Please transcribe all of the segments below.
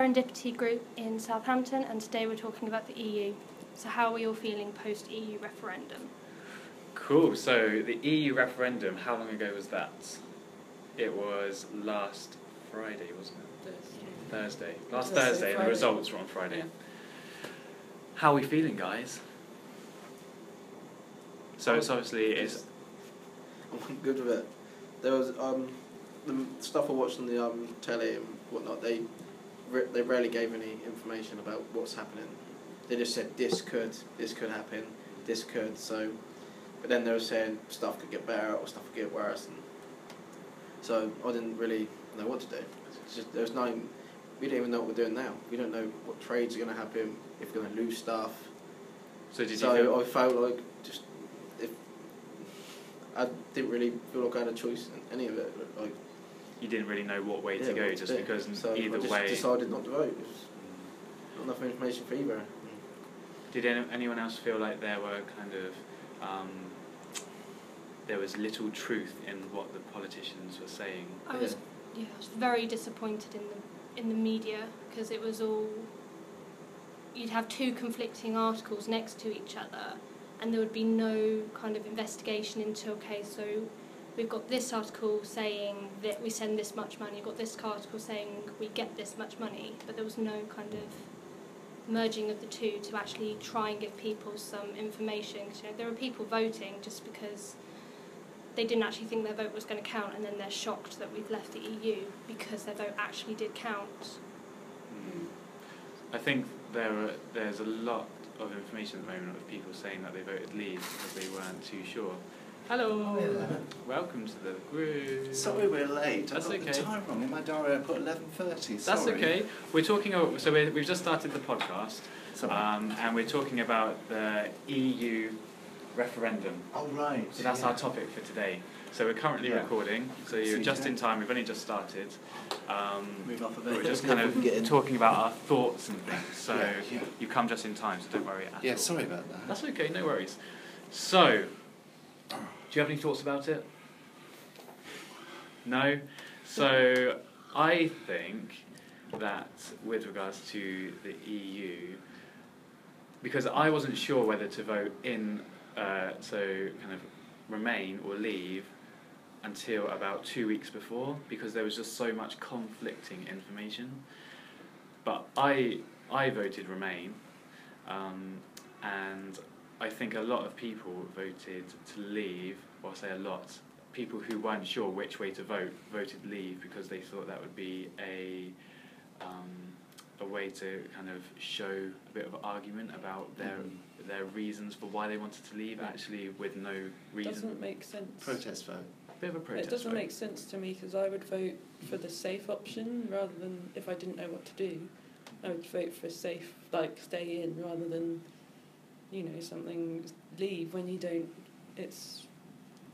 Serendipity Group in Southampton, and today we're talking about the EU. So, how are we all feeling post EU referendum? Cool. So the EU referendum, how long ago was that? It was last Friday, wasn't it? Thursday. Last Thursday, Thursday, and the results were on Friday. Yeah. How are we feeling, guys? So it's obviously it's I'm good with it. There was um, the stuff I watched on the um, telly and whatnot. They re- they rarely gave any information about what's happening. They just said this could, this could happen, this could. So, but then they were saying stuff could get better or stuff could get worse, and so I didn't really know what to do. It's just there's no, we don't even know what we're doing now. We don't know what trades are going to happen. If we're going to lose stuff. so did so you feel I felt like just if I didn't really feel like I had a choice in any of it. Like you didn't really know what way yeah, to go what just do. because so either I just way decided not to vote. It was not enough information for either. Did any, anyone else feel like there were kind of um, there was little truth in what the politicians were saying? I was, yeah, I was very disappointed in the in the media because it was all. You'd have two conflicting articles next to each other, and there would be no kind of investigation into okay, so we've got this article saying that we send this much money, you've got this article saying we get this much money, but there was no kind of merging of the two to actually try and give people some information. 'Cause, you know, there are people voting just because they didn't actually think their vote was going to count, and then they're shocked that we've left the EU because their vote actually did count. I think there are, there's a lot of information at the moment of people saying that they voted leave because they weren't too sure. Hello, welcome to the group. Sorry we're late. That's I got okay. the time wrong. In my diary I put 11.30. That's Sorry. okay. We're talking. o- So we're, we've just started the podcast, Sorry. um, and we're talking about the EU referendum. oh, right. So that's yeah. our topic for today. So we're currently Yeah. recording. So you're See, just yeah. in time. We've only just started. Um, Move off of we're just kind of talking about our thoughts and things. So Yeah, yeah. you come just in time. So don't worry at Yeah, all. sorry about that. That's okay. No worries. So, do you have any thoughts about it? No. So I think that with regards to the EU, because I wasn't sure whether to vote in, uh, so kind of remain or leave until about two weeks before because there was just so much conflicting information. But I I voted remain, um, and I think a lot of people voted to leave. Or I say a lot. People who weren't sure which way to vote voted leave because they thought that would be a um, a way to kind of show a bit of argument about their Mhm. their reasons for why they wanted to leave, actually with no reason. Doesn't make sense. Protest vote. bit of a protest. it doesn't vote. make sense to me because I would vote for the safe option rather than if I didn't know what to do. I would vote for a safe, like stay in rather than, you know, something leave when you don't. It's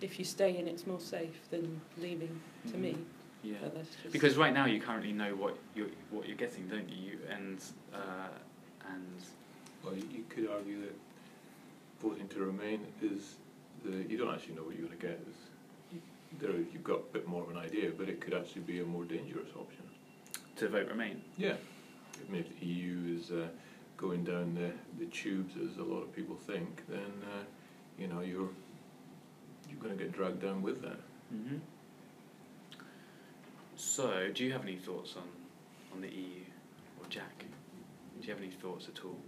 if you stay in, it's more safe than leaving to me. Mhm. Yeah. But that's just Because right now you currently know what you're what you're getting, don't you? And uh, and Well, you, you could argue that voting to remain is the you don't actually know what you're going to get. Is there you've got a bit more of an idea, but it could actually be a more dangerous option. to vote remain. Yeah, I mean, if the EU is uh, going down the, the tubes as a lot of people think, then uh, you know you're you're going to get dragged down with that. hmm So, do you have any thoughts on on the EU or Jack? Do you have any thoughts at all?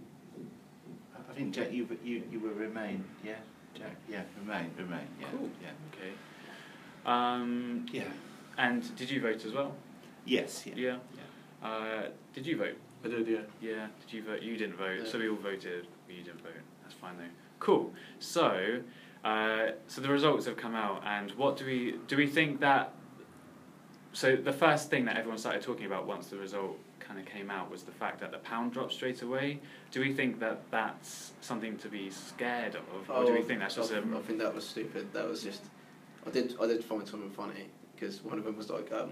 I think, Jack, you, you, you will remain. Yeah, Jack? Yeah, remain, remain. Yeah. Cool. Yeah. Okay. Um, Yeah. and did you vote as well? Yes, yeah. Yeah. Uh, did you vote? I did, yeah. Yeah. Did you vote? You didn't vote. Yeah. So we all voted. but You didn't vote. That's fine though. Cool. So, uh, so the results have come out, and what do we do? We think that. So the first thing that everyone started talking about once the result kind of came out was the fact that the pound dropped straight away. Do we think that that's something to be scared of, or do we Oh, think that's just I, a I think that was stupid. That was just. I did. I did find something funny because one of them was like, um,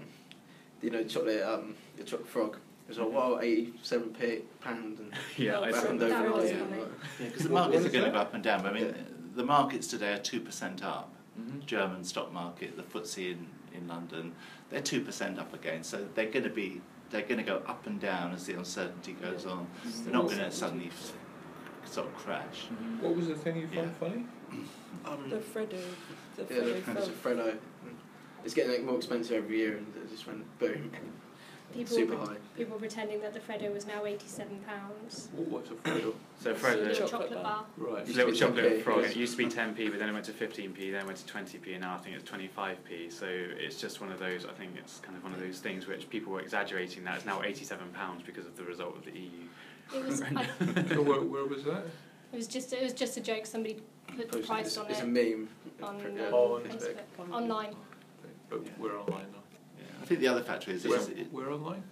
you know, chocolate, um, the chocolate frog. It was like, wow, eighty-seven p pound and yeah? I saw round that that. over. was yeah, funny. like- Yeah, because the markets are going to go up and down. But I mean, Yeah. the markets today are 2% up. Mhm. German stock market, the FTSE in, in London, they're 2% up again. So they're going to be they're going to go up and down as the uncertainty goes on. They're not going to suddenly sort of crash. What was the thing you found Yeah. funny? Um, The Freddo, the yeah, Freddo the, it's a felt. Freddo. It's getting like, more expensive every year, and it just went boom, People super were, high. people were pretending that the Freddo was now eighty-seven pounds. What, what's a Freddo? So It's Fred, chocolate chocolate bar. bar. Right. Used little chocolate 10p, frog. It used to be 10p, but then it went to 15p, then it went to 20p, and now I think it's 25p. So it's just one of those. I think it's kind of one of those things which people were exaggerating. That it's now 87 pounds because of the result of the EU. It was, I, so where, where was that? it was just, it was just a joke. Somebody put the price it's, on it's it a meme. on Yeah, um, Oh, on Facebook, Facebook. online. But Yeah. we're online now. I think the other factor is, Where, is it, we're online?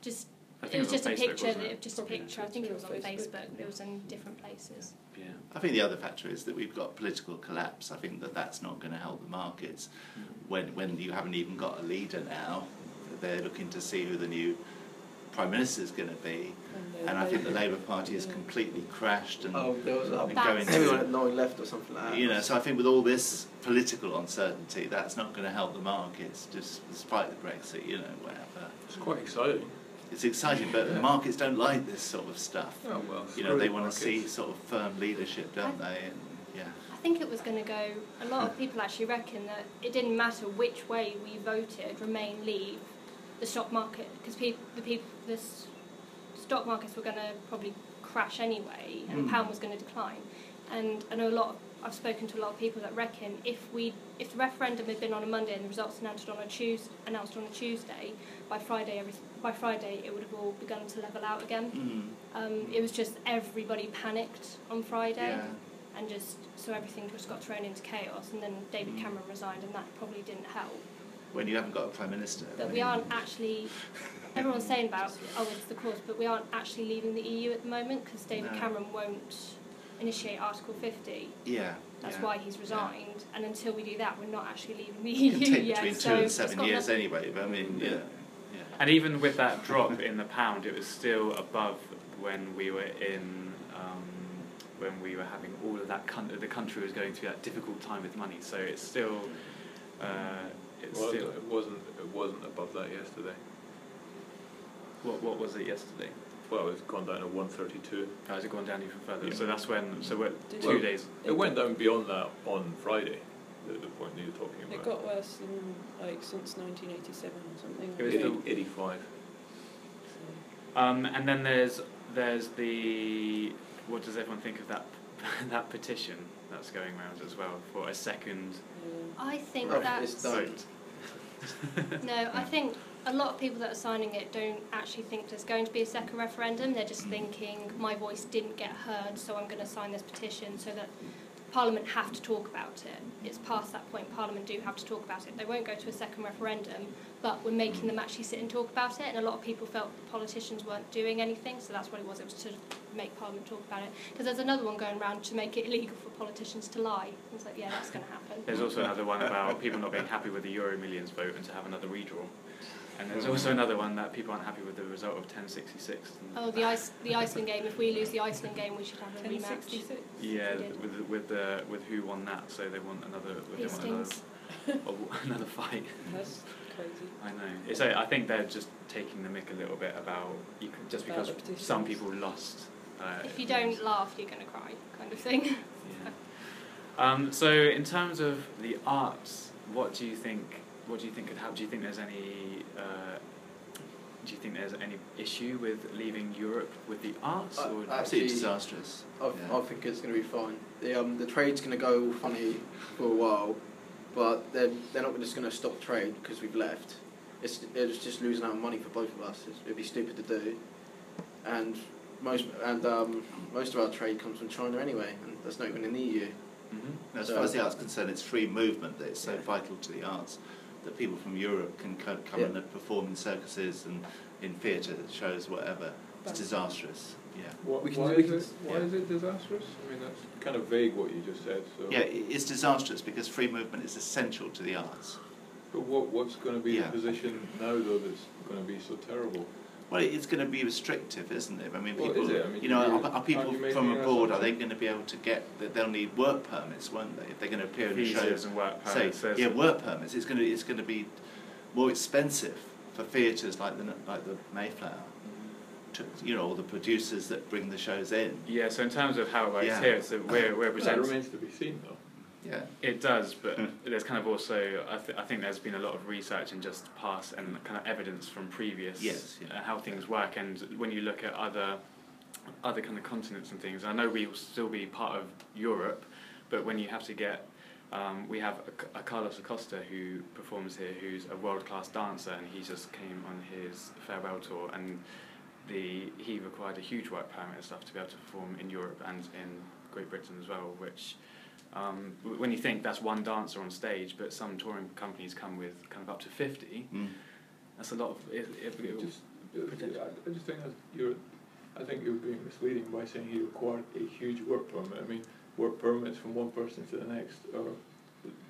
Just I it think was just a Facebook, picture. wasn't it? just a picture. on I think it was on Facebook. Facebook. It was in different places. Yeah. I think the other factor is that we've got political collapse. I think that that's not going to help the markets mm. when when you haven't even got a leader now. They're looking to see who the new prime minister is going to be, the and I think the Labour- Labour Party has completely crashed and Oh, there was That's- going everyone to. at nine left or something like that. You know, so I think with all this political uncertainty, that's not going to help the markets. Just despite the Brexit, you know, whatever. It's quite exciting. It's exciting, but the markets don't like this sort of stuff. Oh, well, You know, they the want to see sort of firm leadership, don't they? And yeah. I think it was going to go. A lot of people actually reckon that it didn't matter which way we voted, Remain, Leave, the stock market, because peop the people, the s- stock markets were going to probably crash anyway, and Mm. the pound was going to decline. And I know a lot. Of, I've spoken to a lot of people that reckon if we, if the referendum had been on a Monday and the results announced on a Tuesday, announced on a Tuesday, by Friday, every, by Friday it would have all begun to level out again. Mm. Um, it was just everybody panicked on Friday Yeah. and just so everything just got thrown into chaos and then David Mm. Cameron resigned and that probably didn't help When you haven't got a prime minister. but we aren't actually everyone's saying about oh it's the cause but we aren't actually leaving the EU at the moment because David No. Cameron won't initiate Article 50 Yeah. that's yeah. why he's resigned and until we do that we're not actually leaving the It can EU take yet between so two and seven years nothing- anyway. But I mean, yeah. yeah. And even with that drop in the pound, it was still above when we were in um, when we were having all of that. Con- the country was going through that difficult time with money, so it's still uh, it's Well, still. it wasn't. It wasn't above that yesterday. What what was it yesterday? Well, it's gone down to one thirty-two. Oh, has it gone down even further? Yeah. So that's when. So we're Did two Well, days. It went down beyond that on Friday. The, the point that you're talking about. It got worse than like since 1987 or something. It was Eighty- the- 85. Um, and then there's there's the what does everyone think of that that petition that's going around as well for a second. I think that's it's done. vote? No, I think a lot of people that are signing it don't actually think there's going to be a second referendum. They're just thinking my voice didn't get heard, so I'm going to sign this petition so that Parliament have to talk about it. It's past that point. Parliament do have to talk about it. They won't go to a second referendum, but we're making them actually sit and talk about it. And a lot of people felt politicians weren't doing anything, so that's what it was. It was to make Parliament talk about it. Because there's another one going around to make it illegal for politicians to lie. It's like, yeah, that's going to happen. There's also another one about people not being happy with the Euro Millions vote and to have another redraw. And there's also another one that people aren't happy with the result of 1066. Oh, the ice, the Iceland game. If we lose the Iceland game, we should have a rematch. 1066. Yeah, with with the with who won that, so they want another they want another, Hastings. another fight. That's crazy. I know. It's a, I think they're just taking the mick a little bit about you can, just because some people lost. Uh, If you don't laugh, you're going to cry, kind of thing. Yeah. Um, so in terms of the arts, what do you think? What do you think could happen? Do you think there's any? Uh, do you think there's any issue with leaving Europe with the arts? I- or I- Absolutely Actually, disastrous. I, Yeah. I think it's going to be fine. The um the trade's going to go all funny for a while, but they're they're not just going to stop trade because we've left. It's they're just, just losing out money for both of us. It's, it'd be stupid to do, and most and um most of our trade comes from China anyway, and that's not even in the EU. Mhm. As So- far as the arts concerned, it's free movement that is so Yeah. vital to the arts that people from Europe can co- come Yeah. and perform in circuses and in theatre shows, whatever. It's But- disastrous. Yeah. Why, We can- why, we is it, why yeah. is it disastrous? I mean, that's kind of vague what you just said. So. Yeah, it's disastrous because free movement is essential to the arts. But what, what's going to be Yeah. the position now, though, that's going to be so terrible? Well, it's going to be restrictive, isn't it? I mean, Well, people, is it? I mean, you know, are, are people aren't you making from abroad, are they going to be able to get, that they'll need work permits, won't they? If they're going to appear in a show, Visas and work permits. there's- yeah, work permits, it's going to, it's going to be more expensive for theatres like the like the Mayflower, to, you know, all the producers that bring the shows in. Yeah, so in terms of how it works Yeah. here, so we're, we're That presenting. remains to be seen, though. Yeah. It does, but Hmm. there's kind of also I, th- I think there's been a lot of research and just past and kind of evidence from previous Yes, yeah. uh, how things work, and when you look at other other kind of continents and things, I know we will still be part of Europe, but when you have to get um, we have a, a Carlos Acosta who performs here, who's a world class dancer, and he just came on his farewell tour, and the he required a huge work permit and stuff to be able to perform in Europe and in Great Britain as well, which um, when you think that's one dancer on stage, but some touring companies come with kind of up to 50, Mm. that's a lot of. It, it, it, Just, uh, I I just think that you're, I think you're being misleading by saying he required a huge work permit. I mean, work permits from one person to the next are,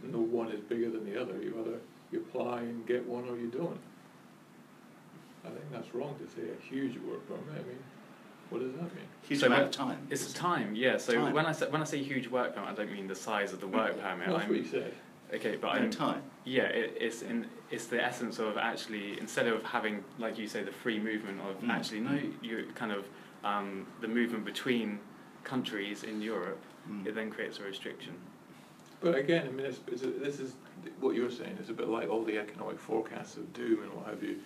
no one is bigger than the other. You either you apply and get one or you don't. I think that's wrong to say a huge work permit. I mean, what does that mean? Huge So amount when- of time. it's the time, yeah. So Time. when I say when I say huge work permit, I don't mean the size of the work permit. Well, that's what you I'm, said. okay, but No I'm time. yeah. It, it's in it's the essence of actually instead of having like you say the free movement of Mm. actually no you kind of um, the movement between countries in Europe. Mm. It then creates a restriction. But again, I mean, it's, it's a, this is what you're saying. It's a bit like all the economic forecasts of doom and what have you.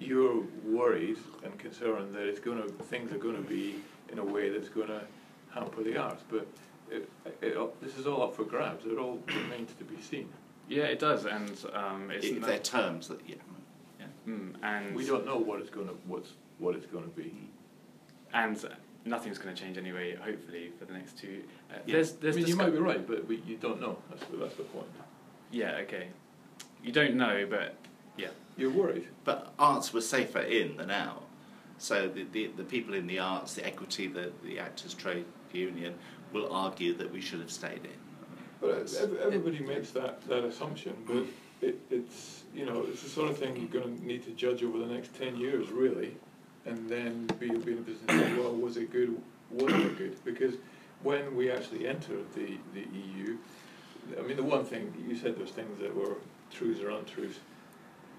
You're worried and concerned that it's going to things are going to be in a way that's going to hamper the arts. But it, it, this is all up for grabs. It all remains to be seen. Yeah, it does, and um, it's If no- they're terms that yeah. yeah. mm, and We don't know what it's going to what's what it's going to be. and nothing's going to change anyway. Hopefully for the next two. Uh, Yeah. There's I mean, you might be right, but we, you don't know. That's the, that's the point. Yeah, okay. You don't know, but yeah. You're worried. But arts were safer in than out. So the, the, the people in the arts, the equity, the, the actors' trade union will argue that we should have stayed in. But everybody makes that, that assumption, but mm. it, it's, you know, it's the sort of thing you're gonna need to judge over the next ten years, really, and then be, be in a position to say, well, was it good, wasn't it good? Because when we actually entered the, the EU, I mean, the one thing, you said there's things that were truths or untruths.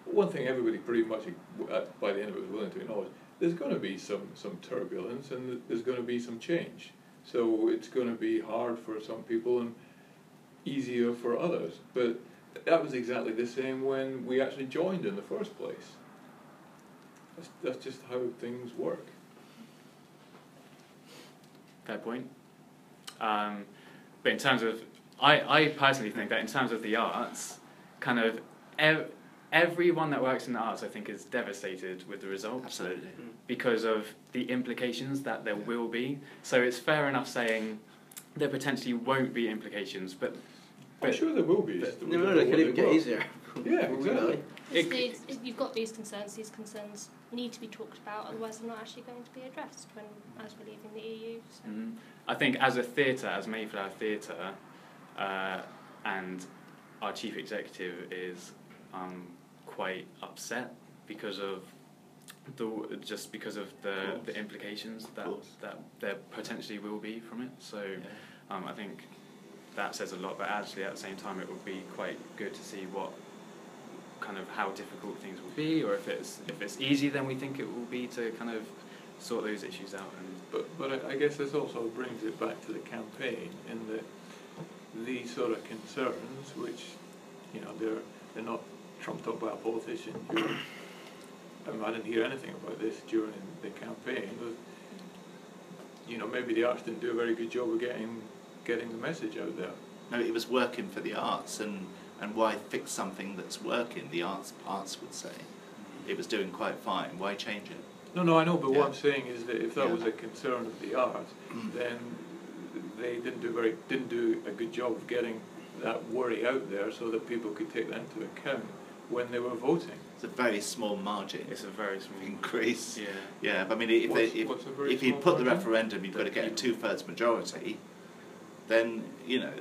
One thing everybody pretty much, uh, by the end of it, was willing to acknowledge, there's gonna be some, some turbulence and there's gonna be some change. So it's gonna be hard for some people and easier for others. But that was exactly the same when we actually joined in the first place. That's, that's just how things work. Fair point. Um, but in terms of, I, I personally think that in terms of the arts, kind of ev- everyone that works in the arts, I think, is devastated with the result Absolutely. because of the implications that there will be. So it's fair enough saying there potentially won't be implications, but I'm sure there will be. but- just we No, no, know they could even get will. easier. Yeah, Will we know? exactly. It- It's the- you've got these concerns. These concerns need to be talked about, otherwise they're not actually going to be addressed when, as we're leaving the EU. So. Mhm. I think as a theatre, as Mayflower Theatre, uh, and our chief executive is um, quite upset because of the just because of the, course. the implications that that there potentially will be from it. So Yeah. um, I think that says a lot. But actually, at the same time, it would be quite good to see what kind of how difficult things will be, or if it's if it's easier than we think it will be to kind of sort those issues out and But, but I, I guess this also brings it back to the campaign in that these sort of concerns, which, you know, they're, they're not trumped up by a politician. During, I, didn't hear anything about this during the campaign. You know, maybe the arts didn't do a very good job of getting getting the message out there. No, it was working for the arts, and, and why fix something that's working? The arts arts would say mm-hmm. it was doing quite fine. Why change it? No, no, I know, but Yeah. what I'm saying is that if that Yeah. was a concern of the arts, mm. then they didn't do very didn't do a good job of getting that worry out there so that people could take that into account when they were voting. It's a very small margin it's a very small increase. Yeah. Yeah, but I mean, if, they, if, what's if you small put the referendum, you've got to get a two thirds majority, then, you know,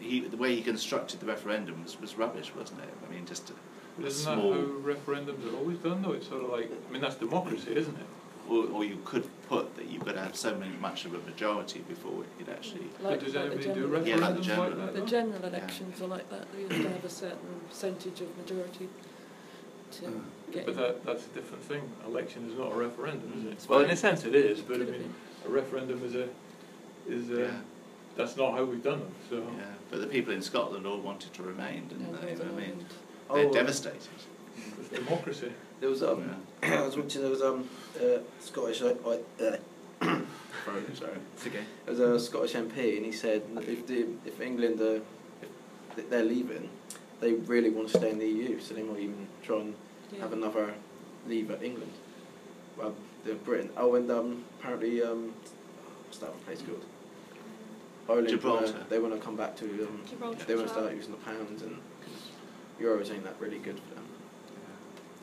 he, the way he constructed the referendum was, was rubbish, wasn't it? I mean, just a, But a isn't small. that how referendums are always done though? It's sort of like, I mean, that's democracy, isn't it? Or, or you could put that you've got to have so many, much of a majority before it actually. but does like the anybody do general- Yeah, like the general- like that? The general elections are like that. You have to have a certain percentage of majority. to mm. get. But that, that's a different thing. Election is not a referendum, is It's it? Well, in a sense it is, but I mean, a referendum is a, is a, Yeah. that's not how we've done them, so. Yeah, but the people in Scotland all wanted to remain, didn't Yeah, they? Northern I mean, Ireland. they're Oh, devastated. It's democracy. There was um, I was watching. There was um, uh, Scottish. Uh, uh, sorry. It's okay. There was a Scottish MP, and he said if the if England are if they're leaving, they really want to stay in the EU, so they might even try and Yeah. have another leave at England. Well, the Britain. Oh, and um, apparently um, what's that one place called? Ireland. Gibraltar. Wanna, they want to come back to um, Gibraltar they want to start using the pounds, and because euros ain't that really good for them.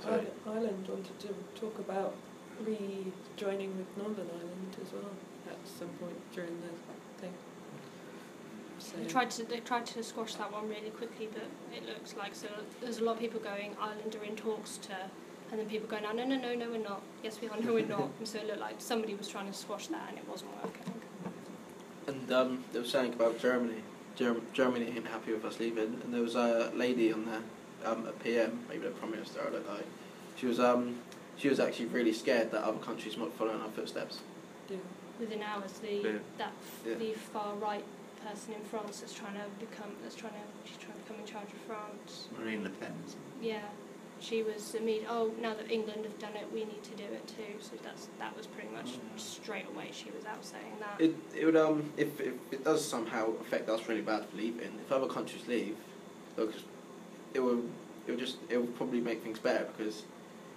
So, Ireland, Ireland wanted to talk about rejoining with Northern Ireland as well at some point during the thing. So They tried to they tried to squash that one really quickly, but it looks like so. There's a lot of people going Ireland are in talks to, and then people going, oh, no, no, no, no, we're not. Yes, we are. No, we're not. And so it looked like somebody was trying to squash that, and it wasn't working. And um, they were saying about Germany. Germ- Germany ain't happy with us leaving. And there was a lady on there, um, a PM, maybe the Prime Minister, I don't know. She was um, she was actually really scared that other countries might follow in our footsteps. yeah. Within hours, the Yeah. that Yeah. the far right person in France that's trying to become that's trying to she's trying to become in charge of France. Marine Le Pen. Yeah, she was immediate. Oh, now that England have done it, we need to do it too. So that's that was pretty much straight away. She was out saying that. It it would um if, if it does somehow affect us really bad for leaving. If other countries leave, it'll just, it will it will just it will probably make things better because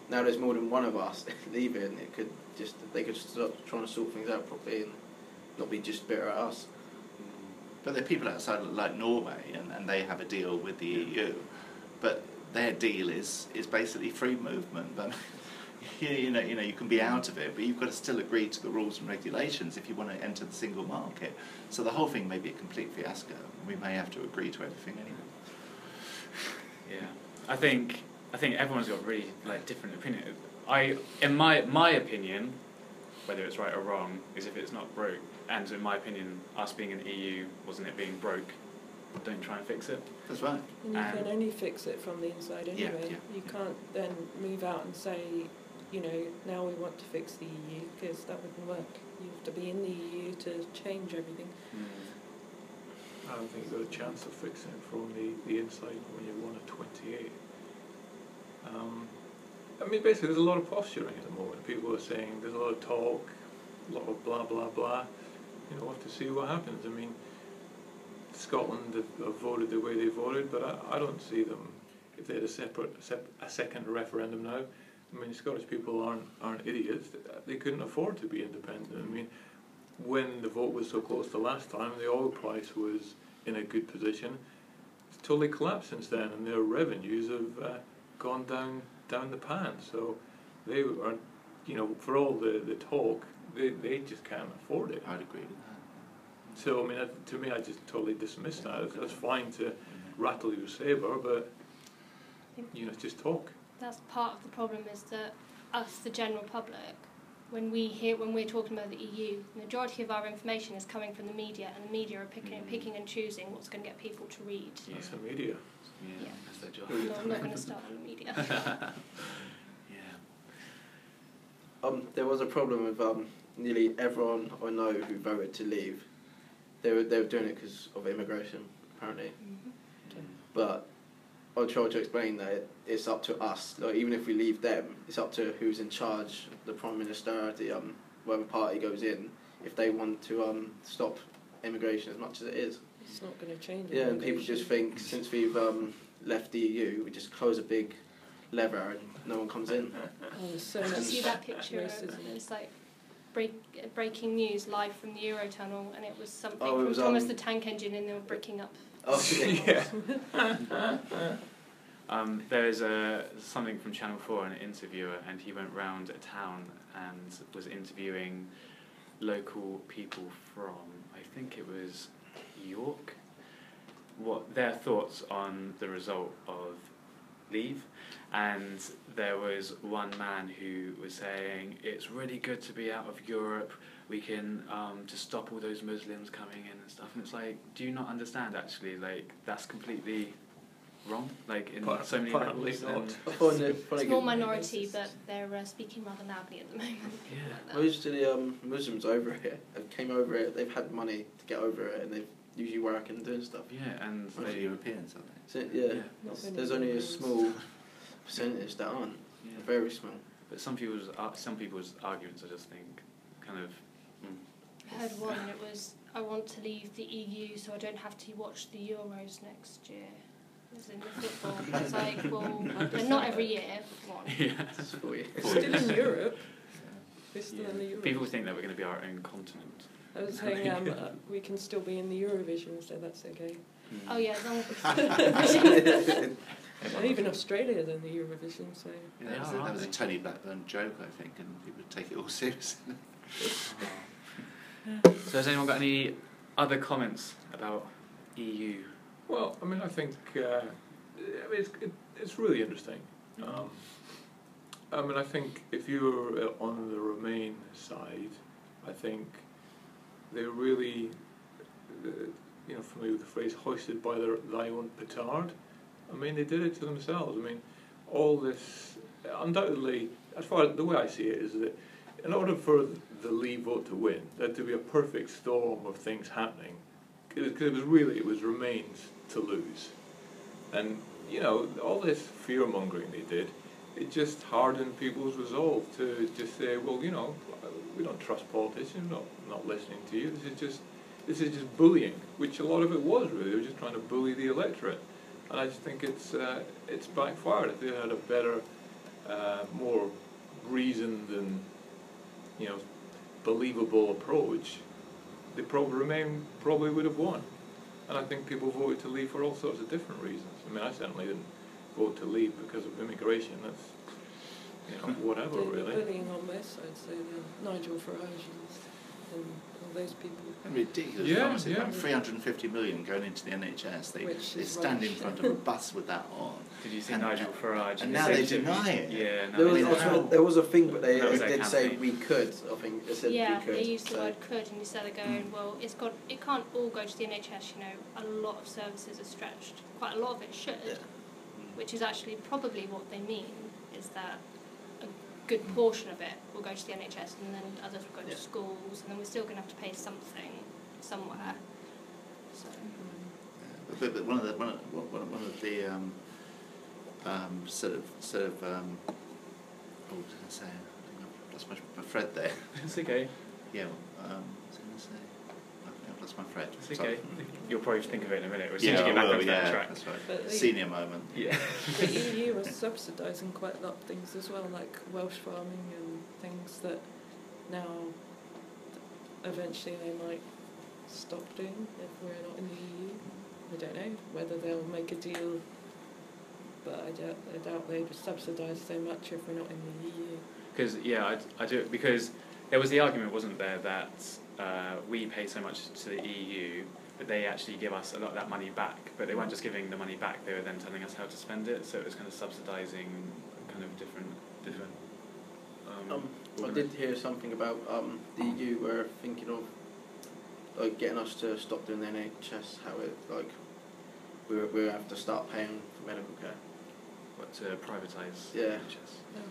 now there's more than one of us leaving. It could just they could start trying to sort things out properly and not be just bitter at us. But there are people outside like Norway, and, and they have a deal with the EU, but their deal is, is basically free movement. But you, you know, you know, you can be out of it, but you've got to still agree to the rules and regulations if you want to enter the single market. So the whole thing may be a complete fiasco. We may have to agree to everything anyway. Yeah, I think I think everyone's got really like different opinion. I, in my my opinion, whether it's right or wrong, is if it's not broke. And in my opinion, us being in the EU wasn't it being broke. Don't try and fix it. That's right. And you And- can only fix it from the inside anyway. yeah. You can't then move out and say, you know, now we want to fix the EU because that wouldn't work. You have to be in the EU to change everything. Mm. I don't think you've got a chance of fixing it from the, the inside when you're one of 28. Um, I mean, basically, there's a lot of posturing at the moment. People are saying there's a lot of talk, a lot of blah, blah, blah. You know, we'll have to see what happens. I mean, Scotland have, have voted the way they voted, but I, I don't see them, if they had a separate, sep- a second referendum now, I mean, Scottish people aren't, aren't idiots. They couldn't afford to be independent. I mean, when the vote was so close the last time, the oil price was in a good position. It's totally collapsed since then, and their revenues have uh, gone down down the pan. So they are, you know, for all the, the talk, they, they just can't afford it. I'd agree with that. So I mean, that- to me, I just totally dismiss that. It's, it's fine to rattle your saber, but you know, it's just talk. That's part of the problem is that us, the general public, when we hear when we're talking about the EU, the majority of our information is coming from the media, and the media are picking picking and choosing what's going to get people to read. That's the media. Yeah, Yeah. that's their job. No, I'm not going to start on the media. yeah. Um, there was a problem with um, nearly everyone I know who voted to leave. They were they were doing it because of immigration, apparently. But I tried to explain that it, it's up to us. Like even if we leave them, it's up to who's in charge, the prime minister, the um, whatever party goes in, if they want to um, stop immigration as much as it is. It's not going to change. Yeah, and people just think since we've um, left the EU, we just close a big lever and no one comes in. Oh, there's so Did you see that picture? Of, racism. it's like break, breaking news live from the Eurotunnel, and it was something Oh, it from was, Thomas um, the Tank Engine, and they were bricking up. Oh, yeah. yeah. Um, there is a something from Channel Four, an interviewer, and he went round a town and was interviewing local people from, I think it was York, what their thoughts on the result of Leave, and there was one man who was saying it's really good to be out of Europe. We can um, to stop all those Muslims coming in and stuff. And it's like, do you not understand? Actually, like that's completely wrong? Like in Appa- so many apparently levels. not. and- I find it funny. It's more minority, but they're uh, speaking rather loudly at the moment. Yeah. Most of the um, Muslims over here have came over it. They've had money to get over it, and they've usually working and doing stuff. Yeah, and Most they, the Europeans, aren't they? So yeah, Yeah. There's only a small percentage that aren't. yeah. Very small. But some people's ar- some people's arguments, I just think, kind of. I heard one, and it was, I want to leave the EU so I don't have to watch the Euros next year. It was in the football. It's like, well, they're not every year, one. yeah. It's weird. Still in Europe. We're still in the yeah. Euro. People think that we're going to be our own continent. I was saying um, uh, we can still be in the Eurovision, so that's okay. Mm. Oh yeah, as long as even Australia's in the Eurovision, so Yeah, that was, are, a, that was a? Tony Blackburn joke, I think, and people take it all seriously. So has anyone got any other comments about EU? Well, I mean, I think uh, I mean, it's, it, it's really interesting. Um, I mean, I think if you're uh, on the Remain side, I think they're really, uh, you know, familiar with the phrase "hoisted by their, own petard." I mean, they did it to themselves. I mean, all this, undoubtedly, as far as the way I see it, is that in order for the Leave vote to win, there had to be a perfect storm of things happening. Because it was really, it was Remains to lose. And, you know, all this fear mongering they did, it just hardened people's resolve to just say, well, you know, we don't trust politicians, not, not listening to you. This is just, this is just bullying, which a lot of it was really. They were just trying to bully the electorate. And I just think it's, uh, it's backfired. If they had a better, uh, more reasoned and, you know, believable approach, the probably Remain probably would have won. And I think people voted to leave for all sorts of different reasons. I mean, I certainly didn't vote to leave because of immigration. That's, you know, whatever, really. bullying on this side, so the Nigel Farage and all those people. Ridiculous Yeah, promises, yeah. about 350 million going into the NHS. They, Which they is stand in front of a bus with that on. Did you see And- Nigel Farage? and now they deny it. Yeah, no, There was, mean, deny there was a thing, but they, That was they did say we could. I think they said yeah, we could. they used the so. word could, and instead of going, mm. well, it's got, it can't all go to the NHS. You know, a lot of services are stretched. Quite a lot of it should, Yeah. which is actually probably what they mean. Is that a good portion of it will go to the NHS, and then others will go Yeah. to schools, and then we're still going to have to pay something somewhere. So But, but one of the one of, one of, one of the um, um, sort of sort of um, oh, what was I going to say? I think I've lost my, my thread there. It's okay. Yeah, um, what was I going to say? I think I've lost my thread. It's Sorry. okay. Mm. You'll probably think of it in a minute. As soon Yeah, as you get back I will, onto yeah, that track. that's right. But the- Senior moment. Yeah. The EU was subsidising quite a lot of things as well, like Welsh farming and things that now eventually they might stop doing if we're not in the EU. Mm. I don't know whether they'll make a deal, but I doubt, I doubt they would subsidise so much if we're not in the EU. Because yeah, I, I do because there was the argument, wasn't there, that uh, we pay so much to the EU, but they actually give us a lot of that money back. But they weren't just giving the money back; they were then telling us how to spend it. So it was kind of subsidising kind of different different. Um, Um, I did hear something about um, the EU were thinking of like getting us to stop doing the NHS. How it like we we have to start paying for medical care. What to privatise? Yeah. NHS. No,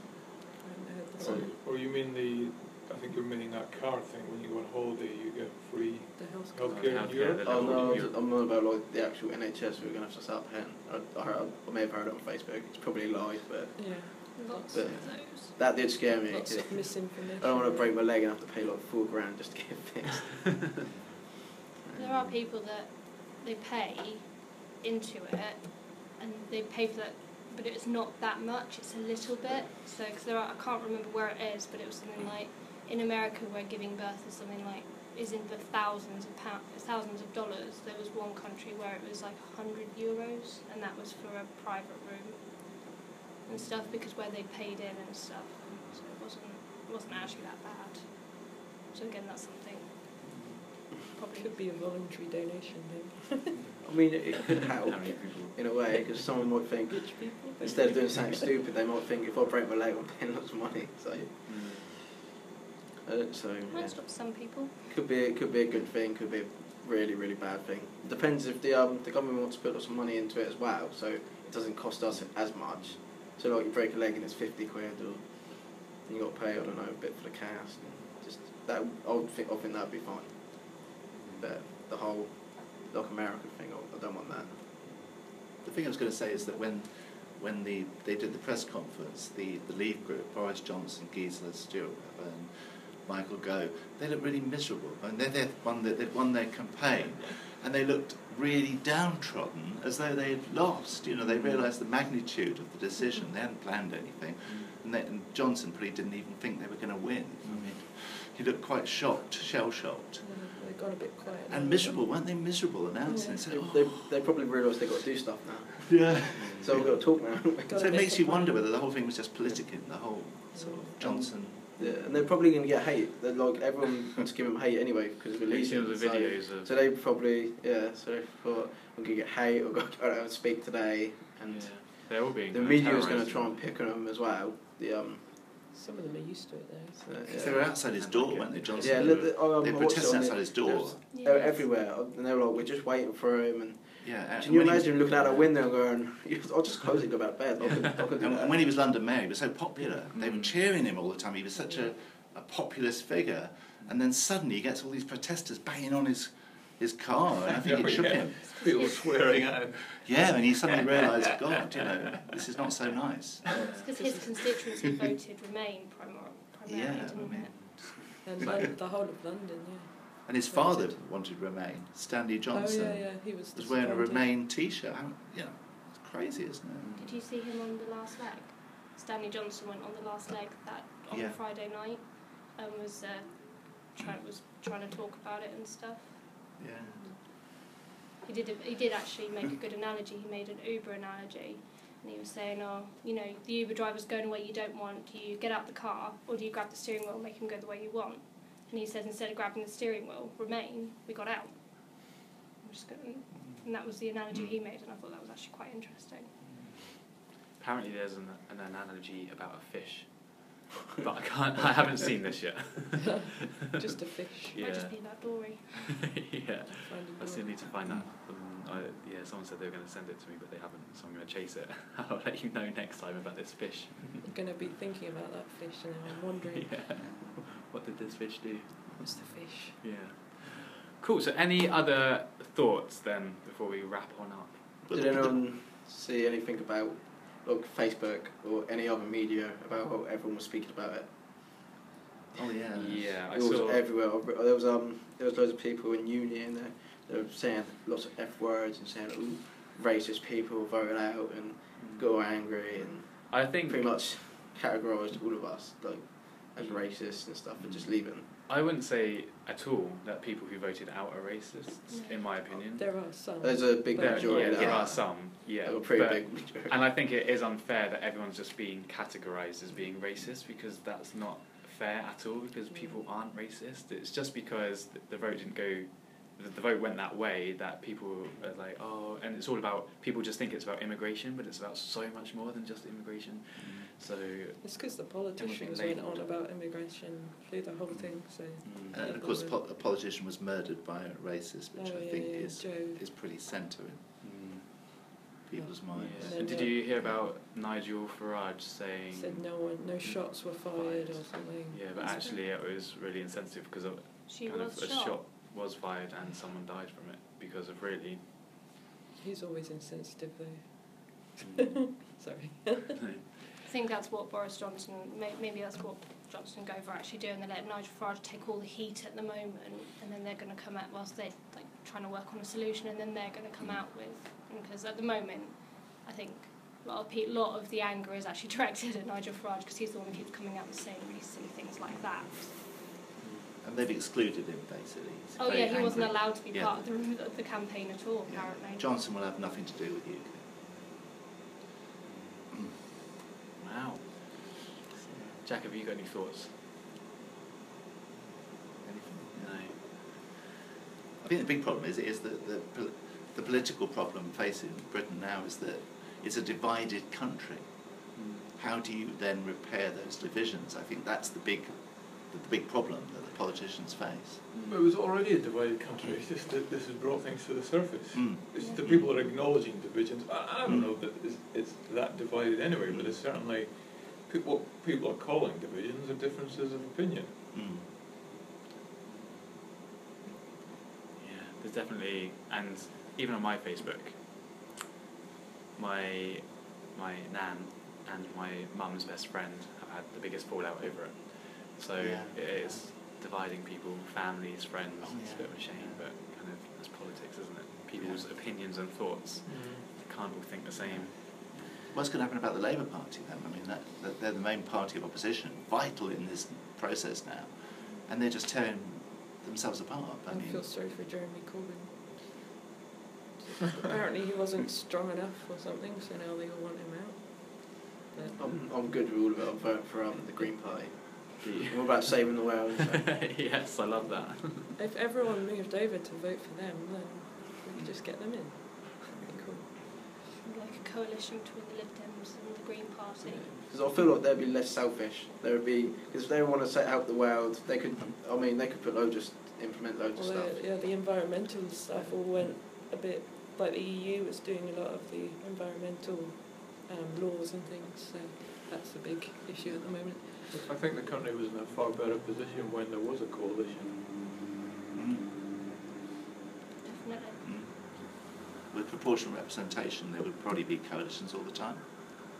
I haven't heard the Or, or you mean the, I think you're meaning that car thing, when you go on holiday, you get free The health health card. in Europe? the Oh level no, of Europe. I'm not about like the actual NHS. We're gonna have to start paying. I, I, heard, I may have heard it on Facebook. It's probably live, but Yeah, lots But- of those. that did scare me. lots 'cause of misinformation. I don't want to break my leg and have to pay like four grand just to get fixed. There are people that they pay into it, and they pay for that, but it's not that much. It's a little bit. So, because there are, I can't remember where it is, but it was something like in America where giving birth is something like is in the thousands of pounds, thousands of dollars. There was one country where it was like hundred euros, and that was for a private room and stuff because where they paid in and stuff. So it wasn't it wasn't actually that bad. So again, that's something probably Could be a voluntary donation then. I mean, it, it could help people? in a way because someone might think instead of doing something stupid, they might think if I break my leg, I'm paying lots of money. So, Mm. Uh, so yeah. might stop some people. could be it could be a good thing, could be a really really bad thing. Depends if the um the government wants to put some money into it as well. So it doesn't cost us as much. So like you break a leg and it's fifty quid, or you got to pay I don't know a bit for the cast. And just that I would think I think that'd be fine. But the whole like American thing, I, I don't want that. The thing I was going to say is that when when the they did the press conference, the, the Leave group, Boris Johnson, Gisela Stuart, and Michael Gove, they looked really miserable. I mean, they, they'd, won the, they'd won their campaign, and they looked really downtrodden, as though they had lost. You know, they realised the magnitude of the decision. They hadn't planned anything, and, they, and Johnson probably didn't even think they were going to win. I mean, he looked quite shocked, shell-shocked. Yeah, they've gone a bit quiet. And miserable, weren't they miserable announcing? Yeah. Said, They, "Oh." they, they probably realised they've got to do stuff now. Yeah. So we've got to talk now. So it makes you wonder whether the whole thing was just politicking, the whole sort of Johnson. yeah, and they're probably going to get hate. They're like everyone wants to give them hate anyway because of Have you releasing seen the so- videos of? So they probably, yeah, so they thought, I'm going to get hate or go out and speak today. And yeah, they're all being the media is going to try and pick on them as well. The, um, Some of them are used to it though. so, Because yeah. they were outside his door, like weren't they. Johnson? Yeah, they look, were, um, they I were watched it protesting outside his there door. was- Yeah. they were everywhere, and they were like, we're just waiting for him. And Yeah, and can you when he was- imagine looking out a window and going, I'll just close it and go back to bed. I could, I could do And, and when he was London Mayor, he was so popular. They were Mm. cheering him all the time. He was such a, a populist figure. And then suddenly he gets all these protesters banging on his, his car, and I think Oh, it shook yeah. him. People swearing at him. Yeah, and he suddenly realised, God, you know, this is not so nice. It's because his constituency voted Remain primar- primarily, Yeah, didn't I mean, it? And Lon- the whole of London, yeah. And his father wanted Remain, Stanley Johnson. Oh yeah, yeah, he was. was wearing a disappointed. Remain T-shirt. How- You know, it's crazy, isn't it? Did you see him on the last leg? Stanley Johnson went on the last leg that on Yeah. Friday night and was uh, try, was trying to talk about it and stuff. Yeah. He did a, he did actually make a good analogy. He made an Uber analogy, and he was saying, "Oh, you know, the Uber driver's going the way you don't want. Do you get out the car, or do you grab the steering wheel and make him go the way you want?" And he says, instead of grabbing the steering wheel, remain. We got out. I'm just gonna, and that was the analogy he made, and I thought that was actually quite interesting. Apparently, there's an, an analogy about a fish, but I can't. I haven't seen this yet. Just a fish. yeah, Might just be about Dory. yeah. Find a I still need to find that. Um, I, yeah, someone said they were going to send it to me, but they haven't, so I'm going to chase it. I'll let you know next time about this fish. I'm gonna be thinking about that fish, and I'm wondering yeah. What did this fish do? what's the fish. Yeah. Cool. So, any other thoughts then before we wrap on up? Did the- the- anyone see anything about like Facebook or any other media about how everyone was speaking about it? Oh yeah. Yeah, I it was saw. everywhere. There was um there was loads of people in uni and they they were saying lots of f words and saying ooh racist people voted out and got angry and I think pretty much categorised all of us like as racist and stuff and just mm. leave it. I wouldn't say at all that people who voted out are racists, No. in my opinion. There are some. There's a big But- There, majority yeah, there are. are some, yeah. a pretty but- big majority. And I think it is unfair that everyone's just being categorised as being racist because that's not fair at all because people aren't racist. It's just because the vote didn't go, the, the vote went that way that people are like, oh, and it's all about, people just think it's about immigration, but it's about so much more than just immigration. Mm. So, It's because the politicians went on about immigration through the whole thing. So. mm, And of course, a, po- a politician was murdered by a racist, which oh I yeah, think yeah, is Jo. is pretty centre in mm, people's yeah. minds. And And did you hear about Nigel Farage saying, Said no one, no shots were fired or something. yeah, but That's actually it was really insensitive because of She kind was of a shot. shot was fired and someone died from it because of really. He's always insensitive though. mm, Sorry. I think that's what Boris Johnson, may- maybe that's what Johnson and Gove are actually doing. They're letting Nigel Farage take all the heat at the moment, and then they're going to come out whilst they're like trying to work on a solution, and then they're going to come mm. out with. Because at the moment, I think a lot of pe- lot of the anger is actually directed at Nigel Farage because he's the one who keeps coming out and saying really silly things like that. Mm. And they've excluded him basically. He's Oh yeah, he wasn't allowed to be Yeah. part of the, the campaign at all. Yeah. Apparently. Johnson will have nothing to do with UK. Wow. Jack, have you got any thoughts? No. I think the big problem is is that the, the political problem facing Britain now is that it's a divided country. Hmm. How do you then repair those divisions? I think that's the big the big problem that the politicians face. It was already a divided country, it's just that this has brought things to the surface. Mm. It's the people are acknowledging divisions. I, I don't know that it's, it's that divided anyway, but it's certainly pe- what people are calling divisions are differences of opinion. Mm. Yeah, there's definitely, and even on my Facebook, my my nan and my mum's best friend have had the biggest fallout over it. So Yeah. it is dividing people, families, friends. Oh, It's a bit of a shame, but kind of that's politics, isn't it? People's opinions and thoughts can't all think the same. What's going to happen about the Labour Party then? I mean, that, that they're the main party of opposition, vital in this process now, and they're just tearing themselves apart. I I mean, feel sorry for Jeremy Corbyn. Apparently he wasn't strong enough or something, so now they all want him out. But I'm, I'm good with all of it. I'm voting for um, the Green Party. I'm about saving the world. So. yes, I love that. if everyone moved over to vote for them, then we could just get them in. That'd be cool. Like a coalition between the Lib Dems and the Green Party. Because I feel like they'd be less selfish. They would be because if they want to set help the world, they could. I mean, they could put loads of implement loads of stuff. yeah, the environmental stuff all went a bit like the EU was doing a lot of the environmental um, laws and things, so that's a big issue at the moment. I think the country was in a far better position when there was a coalition. mm, Definitely. mm. with proportional representation, there would probably be coalitions all the time.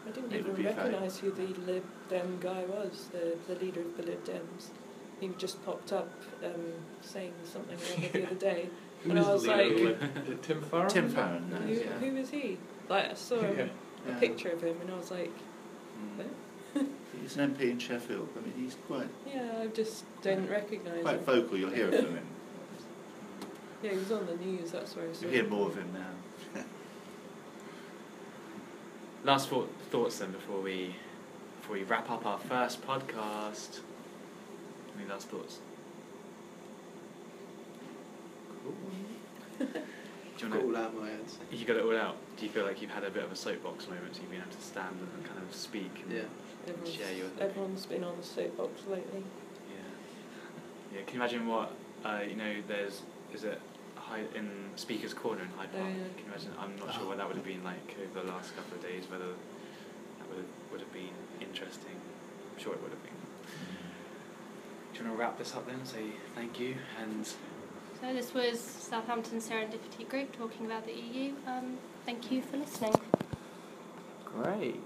I didn't It even recognise who the Lib Dem guy was, the, the leader of the Lib Dems. He just popped up um, saying something or other the other day. Who And I was the like- Tim Farron? Tim Farron, no, who, yeah. who is he? Like, I saw a, Yeah. a Yeah. picture of him and I was like, Mm. He's an MP in Sheffield. I mean, he's quite yeah, I just didn't recognise him. quite him. vocal. You'll hear from him. Yeah, he was on the news, that's where I saw You'll hear more of him now. Last thought, thoughts then before we before we wrap up our first podcast. Any last thoughts? You Got want all out my head. you got it all out. Do you feel like you've had a bit of a soapbox moment? So you've been able to stand and kind of speak and Yeah. Everyone's, share your thinking? everyone's been on the soapbox lately. Yeah. Yeah. Can you imagine what uh, you know? There's is it Hyde, in Speaker's Corner in Hyde Oh, Park? yeah. Can you imagine? I'm not sure what that would have been like over the last couple of days. Whether that would have, would have been interesting. I'm sure it would have been. Do you want to wrap this up then? Say thank you and So this was Southampton Serendipity Group talking about the EU. Um, thank you for listening. great.